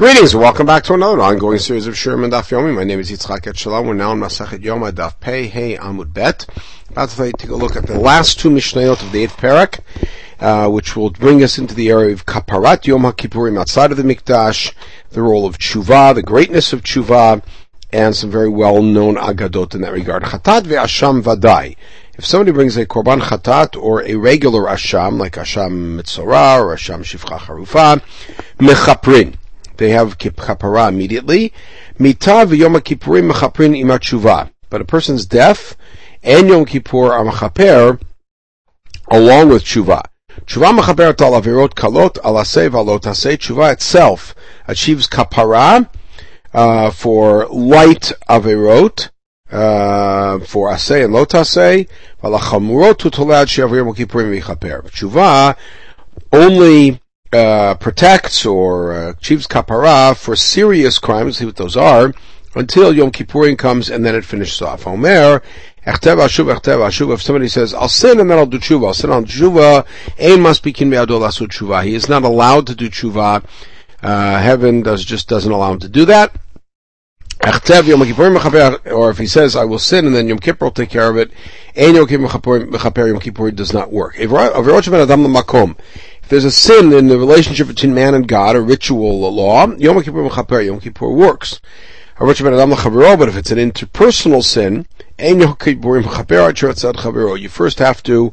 Greetings and welcome back to another ongoing series of Sherman Daf Yomi. My name is Yitzchak Etshalom. We're now in Masachet Yom Daf Pei Hey Amud Bet. About to take a look at the last two Mishnayot of the eighth parak, uh, which will bring us into the area of Kaparat Yom HaKippurim outside of the Mikdash, the role of Tshuva, the greatness of Tshuva, and some very well-known agadot in that regard. Chatat ve'asham vadai. If somebody brings a korban chatat or a regular asham, like asham mitzorah or asham shifcha harufa, mechaprin they have kapara immediately. Mita v'yom kippurim mechaprin imat But a person's death and Yom Kippur are mechaper along with tshuva. Tshuva mechaper tal avirot kalot alasei v'alotasei. Tshuva itself achieves kapara uh, for light avirot, uh, for asay and lotasei. V'lachamurot tutolad she'avir Yom Kippurim mechaper. Tshuva only uh, protects or uh, achieves kapara for serious crimes, see what those are, until Yom Kippurim comes and then it finishes off. Omer, Echtev Ashuv, Echtev Ashuv, if somebody says, I'll sin and then I'll do tshuva, I'll sin on tshuva, ein must be asu tshuva. He is not allowed to do tshuva. Uh, heaven does, just doesn't allow him to do that. Or if he says, I will sin and then Yom Kippur will take care of it, ein Yom Kippur does not work. There's a sin in the relationship between man and God, a ritual a law, Yom Kippur Mechaper, Yom Kippur works. But if it's an interpersonal sin, you first have to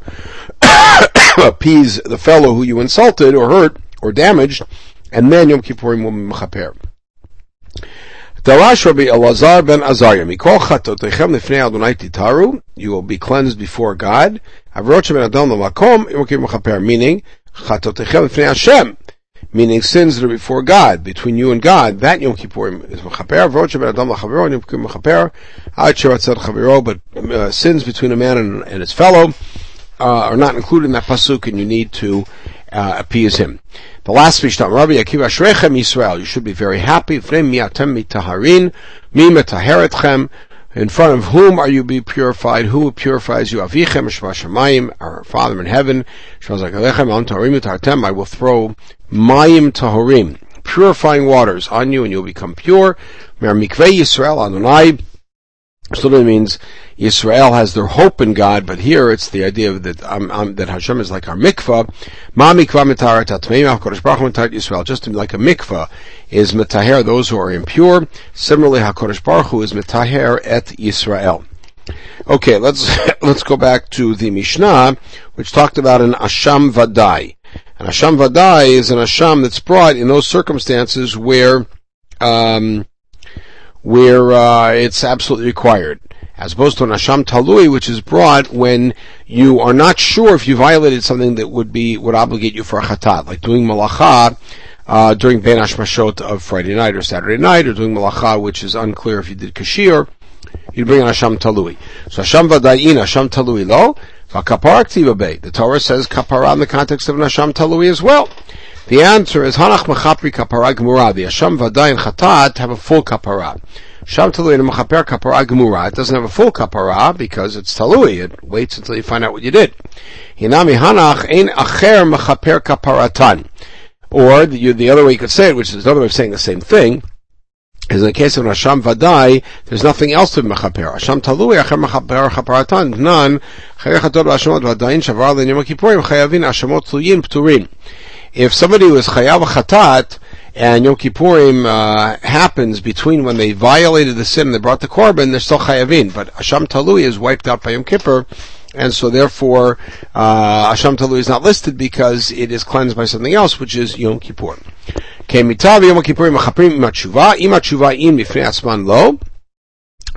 appease the fellow who you insulted or hurt or damaged, and then Yom Kippurim will mechaper. Darash Rabbi Elazar ben Azariah, you will be cleansed before God. Meaning, Chatotechem Fnei Hashem, meaning sins that are before God, between you and God, that Yom Kippur is mechaper, v'rot sheben adam lachavero, Yom Kippur mechaper, ad chavero, but uh, sins between a man and, and his fellow uh, are not included in that pasuk, and you need to uh, appease him. The last Mishnah, Rabbi Akiva Shrechem Yisrael, you should be very happy, v'nei miatem mitaharin, mi metaheretchem, in front of whom are you be purified? Who purifies you? Avichem Shemayim, our Father in heaven. I will throw Mayim Tahorim, purifying waters on you, and you'll become pure. Mer Mikveh Yisrael Adonai so means Israel has their hope in God, but here it's the idea that um, um, that Hashem is like our mikvah. Ma mikvah Yisrael. Just like a mikvah is mitaher those who are impure. Similarly, HaKadosh Baruch Hu is mitaher et Yisrael. Okay, let's let's go back to the Mishnah, which talked about an asham vadai. An asham vadai is an asham that's brought in those circumstances where um, where uh, it's absolutely required, as opposed to an asham talui, which is brought when you are not sure if you violated something that would be would obligate you for a chatat, like doing malacha uh, during ben hashmashot of Friday night or Saturday night, or doing malacha, which is unclear if you did kashir. You bring an asham talui. So asham vadayin, asham talui lo. The Torah says kapara in the context of an asham talui as well. The answer is Hanach Mechapri Kapara Gemura. The Asham Vaday and Chatat have a full Kapara. Sham Talui and Mechaper Kapara Gemura. It doesn't have a full Kapara because it's Talui. It waits until you find out what you did. Hinami Hanach Ein Acher Mechaper Kaparatan. Or the, the other way you could say it, which is another way of saying the same thing, is in the case of an Asham Vadai, there's nothing else to Mechaper. Asham Talui, Acher Mechaper Kaparatan, None, Shavar Chayavin, if somebody was chayav chatat and Yom Kippurim uh, happens between when they violated the sin and they brought the korban, they're still chayavin. But Asham Talui is wiped out by Yom Kippur, and so therefore uh, Asham Talui is not listed because it is cleansed by something else, which is Yom Kippur.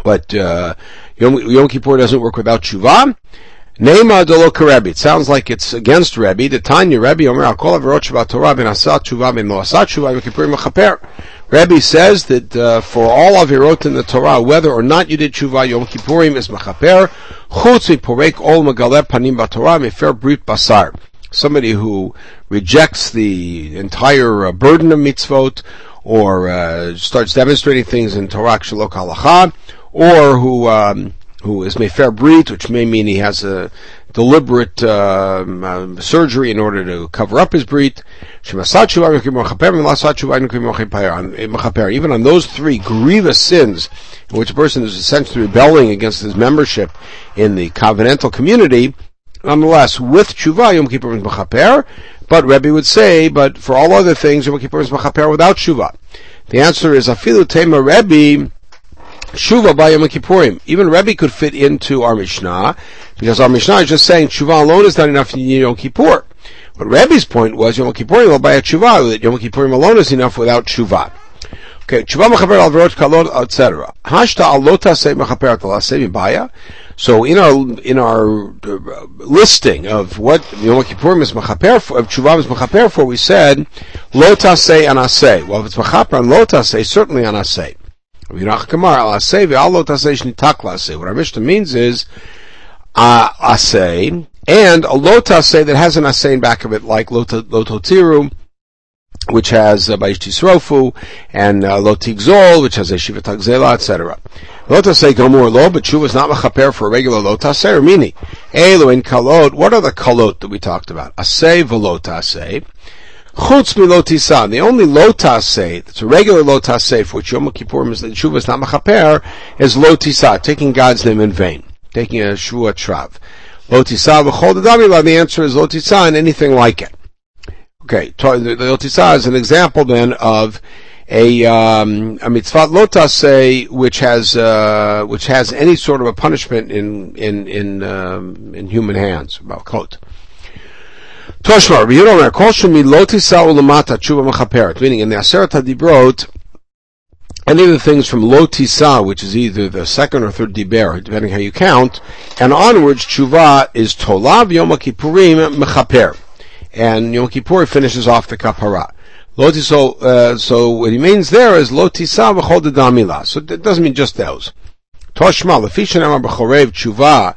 But uh, Yom, Yom Kippur doesn't work without tshuva. Neima dolo Rebbe. It sounds like it's against Rebbe. The Tanya Rebbe Omer Al Kol Averot Shabbat Torah Ben Asat Tshuva Ben Lo Asat Tshuva Ben Kippur Mechaper. Rebbe says that uh, for all of your in the Torah, whether or not you did Tshuva Yom Kippurim is Mechaper. Chutz Porek Ol Megaler Panim BaTorah Mefer Brit Basar. Somebody who rejects the entire uh, burden of mitzvot, or uh, starts demonstrating things in Torah Shalok Halacha, or who um, who is Mefer Brit, which may mean he has a deliberate um, uh, surgery in order to cover up his Brit. Even on those three grievous sins, in which a person is essentially rebelling against his membership in the covenantal community, nonetheless, with tshuva, Yom Kippur is mechaper, but Rebbe would say, but for all other things, Yom Kippur is mechaper without tshuva. The answer is, afilu tema Rebbe, Shuva by Yom Kippurim. Even Rebbe could fit into our Mishnah, because our Mishnah is just saying Shuva alone is not enough in Yom Kippur. But Rebbe's point was Yom Kippurim will buy a Shuva, that Yom Kippurim alone is enough without Shuva. Okay, Shuva mechaper al verot kalot, etc. Hashta alota se mechaper al se baya. So in our in our uh, listing of what Yom Kippurim is mechaper for, of is mechaper for, we said lota se anase. Well, if it's mechaper on lota se, certainly anase. What Mishnah means is uh, asay and a lota say that has an asay in back of it, like lototiru, which has uh, Baishti and uh, Lotigzol, which has a Shiva Tagzela, etc. Lota say Gomor Lo, but Shuva is not Machaper for a regular Lota say, or Mini. Elu in Kalot, what are the Kalot that we talked about? Asay say. Chutz milotisan. The only lotas that's a regular lotas for which Yom Kippur is the Shuva is not machaper, is lotisa, taking God's name in vain, taking a shvua trav. Lotisa v'chol the The answer is lotisa and anything like it. Okay, the lotisa is an example then of a um, a mitzvah lotase which has uh, which has any sort of a punishment in in in um, in human hands. About quote. Toshma, Rabbi Yehuda Omer, Kol Shemi Lo Tisa Ulamata Tshuva Mechaperet, meaning in the Aseret HaDibrot, any of the things from Lo Tisa, which is either the second or third Diber, depending how you count, and onwards, Tshuva is Tolav Yom Kippurim Mechaper. And Yom Kippur finishes off the Kapara. Loti, so, uh, so what he means there is Lo Tisa V'chol Damila. So it doesn't mean just those. Toshma, Lefishan Amar B'chorev Tshuva,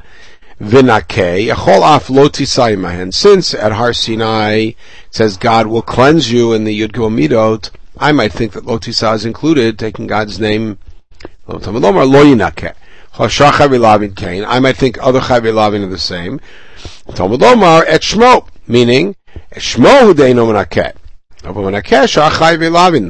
Vinake, Echol af lo And since at Har Sinai says God will cleanse you in the Yud Midot, I might think that lo is included, taking God's name. Lo yinake. I might think other chavilavin are the same. Talmud Lomar et shmo, meaning shmo hudeino menakeh.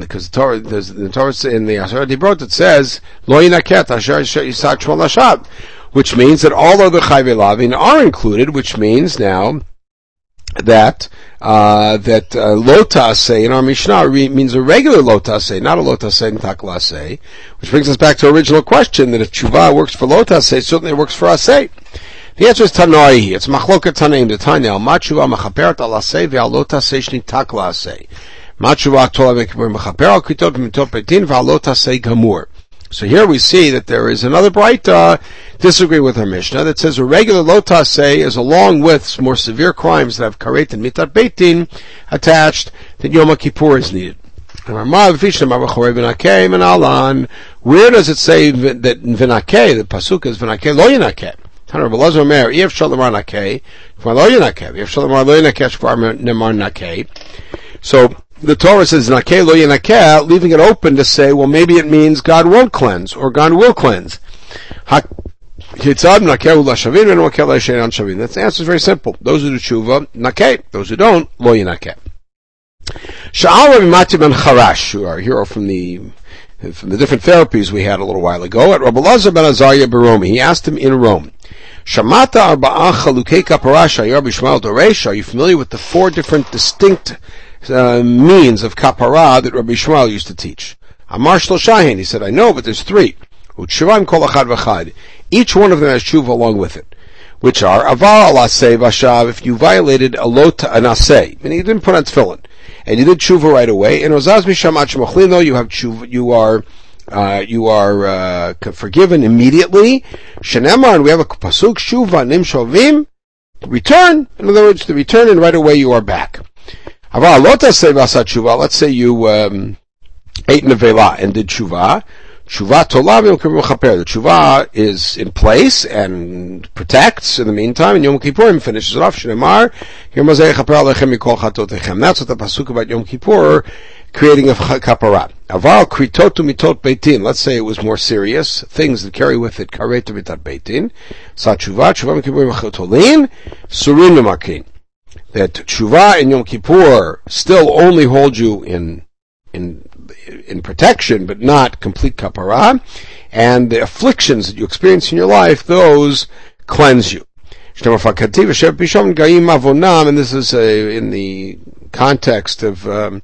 Because the Torah, the Torah in the Asher Dibrot it says, Lo yinaket asher yisak shmo lashab which means that all other chayve lavin are included, which means now that uh, that uh, lotase in our Mishnah means a regular lotase, not a lotase in taklase, which brings us back to original question that if tshuva works for lotase, certainly it works for asay. The answer is tanoi. It's machloket taneim the tanel machuva machaperet al asay ve'al lotase shni taklase. Machuva tola mechaper al kitot mitot petin ve'al lotase gamur. So here we see that there is another bright uh, disagree with our Mishnah that says a regular lotas say is along with more severe crimes that have karet and mitat beitin attached that Yom Kippur is needed. Where does it say that vinake, the pasuk is vinake lo yinake? If lo if lo. So the Torah says nakeh lo yanakeh, leaving it open to say, well, maybe it means God won't cleanse or God will cleanse. That's the answer is very simple. Those who do tshuva, nakeh. Those who don't, lo yanakeh. Sha'al Rabbi Mati ben Charash, who are hero from the from the different therapies we had a little while ago, at Rabbi Lazar ben Azariah Baromi, he asked him in Rome, Shamata arba'a chalukei kaparasha Rabbi Yishmael Doresh, are you familiar with the four different distinct uh, means of kapara that Rabbi Yishmael used to teach. Amar Shahin, he said, I know, but there's three. Utshuvam kol achad v'chad. Each one of them has tshuva along with it. Which are, avar al aseh vashav, if you violated a lot an aseh, meaning you didn't put on tefillin, and you did tshuva right away, and ozaz mishamat shemochlino, you have tshuva, you are, uh, you are, uh, forgiven immediately. Shenemar, and we have a pasuk, shuva nim shovim, return. In other words, to return and right away you are back. Let's say you um, ate nevela and did tshuva. Tshuva tolav yom kippur The tshuva is in place and protects in the meantime, and Yom Kippur finishes it off. Shnemar, That's what the pasuk about Yom Kippur creating a kapara. Aval kritotu mitot beitin. Let's say it was more serious, things that carry with it karetu mitat beitin. Satshuva, tshuva mikipurim chotolin, surin makin. That tshuva and Yom Kippur still only hold you in, in, in protection, but not complete kapara. And the afflictions that you experience in your life, those cleanse you. And this is a, in the context of um,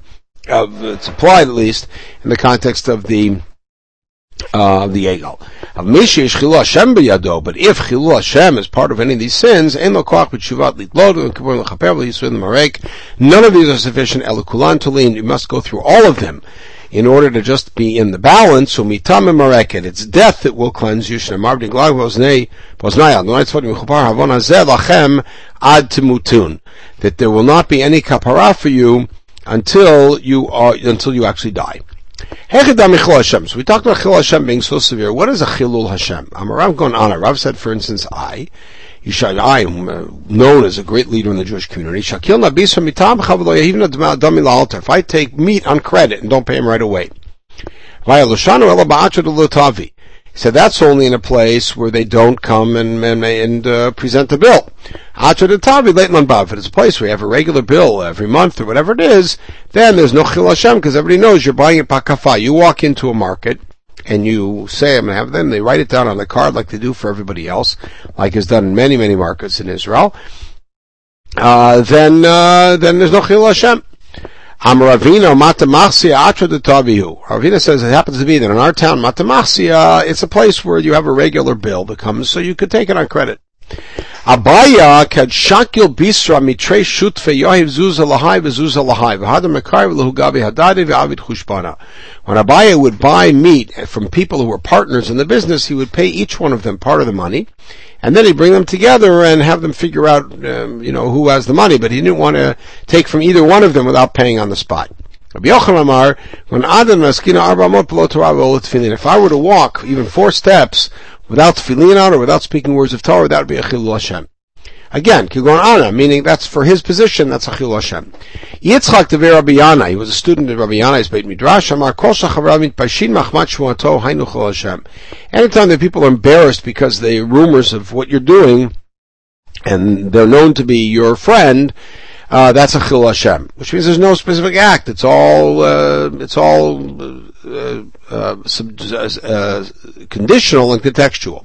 of it's applied at least in the context of the uh, the Egel. Of but if Chilul Hashem is part of any of these sins, none of these are sufficient. Elukulan tulin, you must go through all of them in order to just be in the balance. So it's death that will cleanse you. Ad. That there will not be any kapara for you until you are until you actually die. So we talked about Chilul Hashem being so severe. What is a Chilul Hashem? Rav going on. Rav said, for instance, I, Yishai, I am uh, known as a great leader in the Jewish community. If I take meat on credit and don't pay him right away. Said that's only in a place where they don't come and and, and uh, present a bill. If it's a place where you have a regular bill every month or whatever it is, then there's no chil Hashem because everybody knows you're buying a pakafa. You walk into a market and you say I'm going to have them. They write it down on the card like they do for everybody else, like is done in many many markets in Israel. Uh, then uh, then there's no chil Hashem. Amravino Matamachsia Atra Tavihu. Ravina says it happens to be that in our town, Matamachsia, it's a place where you have a regular bill that comes, so you could take it on credit. Abaya kad shakil bisra mitre shutfe yohiv zuza lahai v'zuza lahai v'hadam mekar v'lehugabi hadadi v'avid chushbana. When Abaya would buy meat from people who were partners in the business, he would pay each one of them part of the money, and then he'd bring them together and have them figure out, um, you know, who has the money. But he didn't want to take from either one of them without paying on the spot. If I were to walk even four steps without tefillin on or without speaking words of Torah, that would be a chilul Hashem. Again, Kigon Ana, meaning that's for his position, that's a chilul Hashem. Yitzchak Tever Rabbi Yana, he was a student of Rabbi Yana's Beit Midrash, Amar Pashin. Anytime that people are embarrassed because the rumors of what you're doing, and they're known to be your friend, uh, that's a chil Hashem, which means there's no specific act. It's all uh, it's all uh, uh uh, uh, conditional and contextual.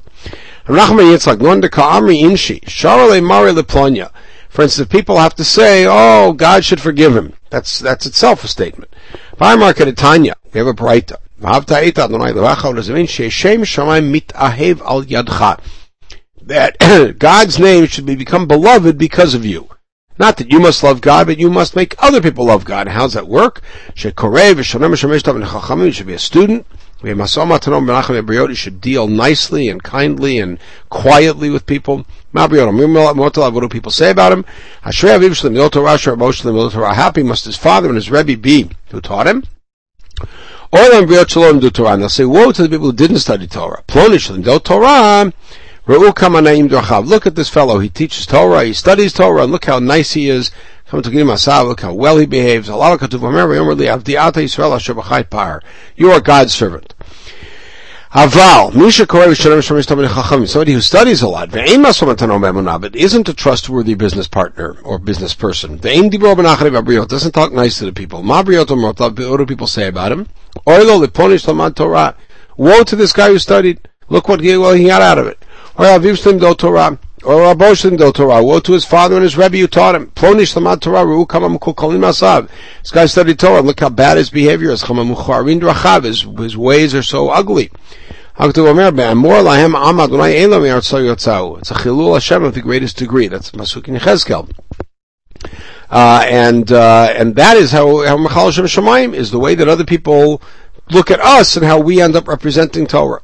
For instance, people have to say, "Oh, God should forgive him." That's that's itself a statement. We have a brayta. That God's name should be become beloved because of you. Not that you must love God, but you must make other people love God. How's that work? You should be a student. You should deal nicely and kindly and quietly with people. What do people say about him? Happy must his father and his Rebbe be who taught him. And they'll say, woe to the people who didn't study Torah. Plonish Torah. Look at this fellow. He teaches Torah, he studies Torah, and look how nice he is. Look how well he behaves. You are God's servant. Aval, somebody who studies a lot, but isn't a trustworthy business partner or business person. Doesn't talk nice to the people. What do people say about him? Woe to this guy who studied. Look what he, got out of it. Torah. Or Rabbo Shlim Do Torah. Woe to his father and his Rebbe who taught him. Plonish Lamad Torah. Ru Kamam Kolim Asav. This guy studied Torah. Look how bad his behavior is. Mucharin Drachav. His, his ways are so ugly. It's a chilul Hashem of the greatest degree. That's Masuk in Cheskel. Uh, and uh, and that is how how Machal Hashem Shemaim is the way that other people look at us and how we end up representing Torah.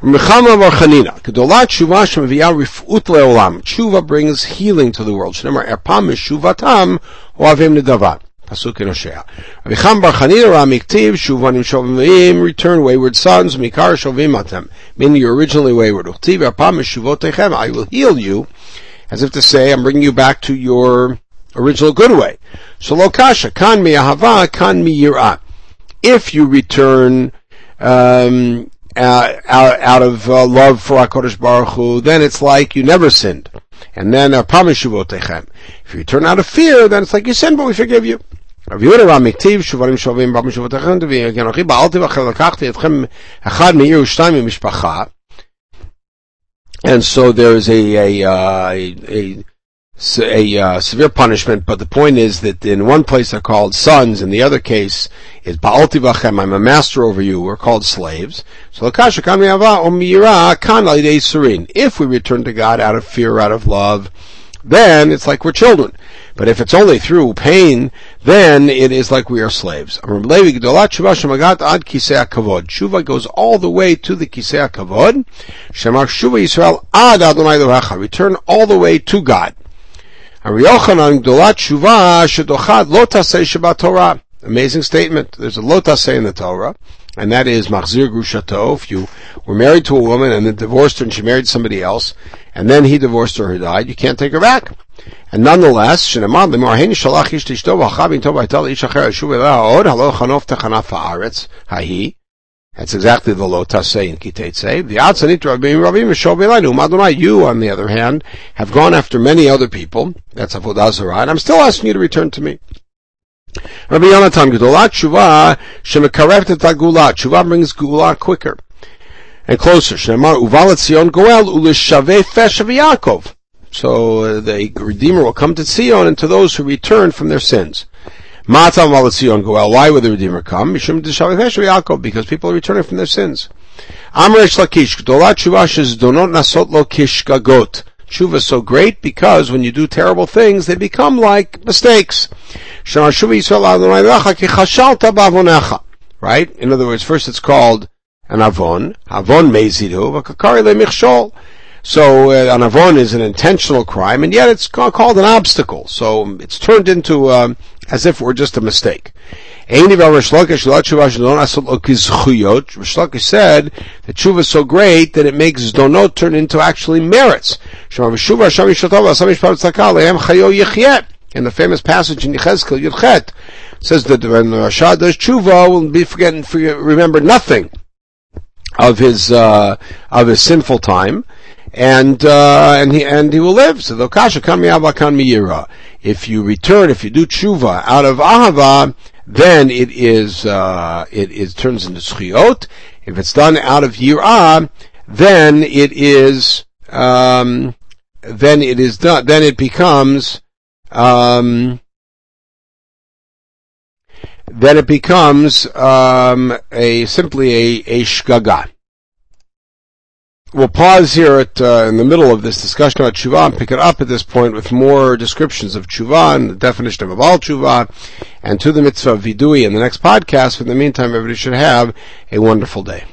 Mechama Bar Chanina. Gedolat Tshuva Shemaviyah Rifut Leolam. Tshuva brings healing to the world. Shnemar Erpam Mishuvatam Oavim Nedavat. Pasuk in Hosea. Avicham Bar Chanina Ramiktiv Shuvanim Shovim Return wayward sons Mikar Shovim Atem. Meaning you're originally wayward. Uchtiv Erpam Mishuvotechem. I will heal you. As if to say, I'm bringing you back to your original good way. So lokasha, kan mi ahava, kan mi yira. If you return, um, out, out, of uh, love for HaKadosh Baruch Hu, then it's like you never sinned. And then, uh, if you turn out of fear, then it's like you sinned, but we forgive you. רב יהודה והמקטיב, שוברים שווים רב משובותיכם, ואנוכי בעלתי בכם לקחתי אתכם אחד מעיר ושתיים ממשפחה. And so there's a, a, uh, a, a a uh, severe punishment, but the point is that in one place they're called sons, in the other case is Ba'alti Vachem, I'm a master over you, we're called slaves. So If we return to God out of fear, out of love, then it's like we're children. But if it's only through pain, then it is like we are slaves. Tshuva goes all the way to the Kisei Kavod. Shamach Shuva Israel Ad Aduna return all the way to God. Amazing statement. There's a lotase in the Torah, and that is machzir grushato. If you were married to a woman and then divorced her and she married somebody else, and then he divorced her or died, you can't take her back. And nonetheless, Shinamad limorhen shalach ish that's exactly the Lotase in Kitetse. The Atzanit Rabim Rabim Shobelanu Madonai. You, on the other hand, have gone after many other people. That's Avodah Zarah, and I'm still asking you to return to me. Rabbi Yonatan Gedolat Tshuva Shemekarevet Tagula. Tshuva brings Gula quicker and closer. Shemar Uvalat Goel Ulishave Fesh Yaakov. So uh, the Redeemer will come to Zion and to those who return from their sins. Why would the Redeemer come? Because people are returning from their sins. Amresh Lakish, Gdolat Shuvashes Donot Nasot Lo Kishkagot. Shuva is so great because when you do terrible things, they become like mistakes. Right? In other words, first it's called an avon, avon mezidu, le So uh, an avon is an intentional crime, and yet it's called an obstacle. So it's turned into um, as if it were just a mistake. Rish Lakish said that tshuva is so great that it makes donot turn into actually merits. In the famous passage in Yechezkel Yudchet, says that when Rasha does tshuva, will be forgetting, remember nothing of his uh, of his sinful time, and uh, and he and he will live. So the kasha kan miyira. If you return, if you do tshuva out of ahava, then it is uh, it is turns into zchiot. If it's done out of yirah, then it is um, then it is done. Then it becomes um, then it becomes um, a simply a a shgaga. We'll pause here at uh, in the middle of this discussion about tshuva and pick it up at this point with more descriptions of tshuva and the definition of abal tshuva and to the mitzvah of vidui in the next podcast. In the meantime, everybody should have a wonderful day.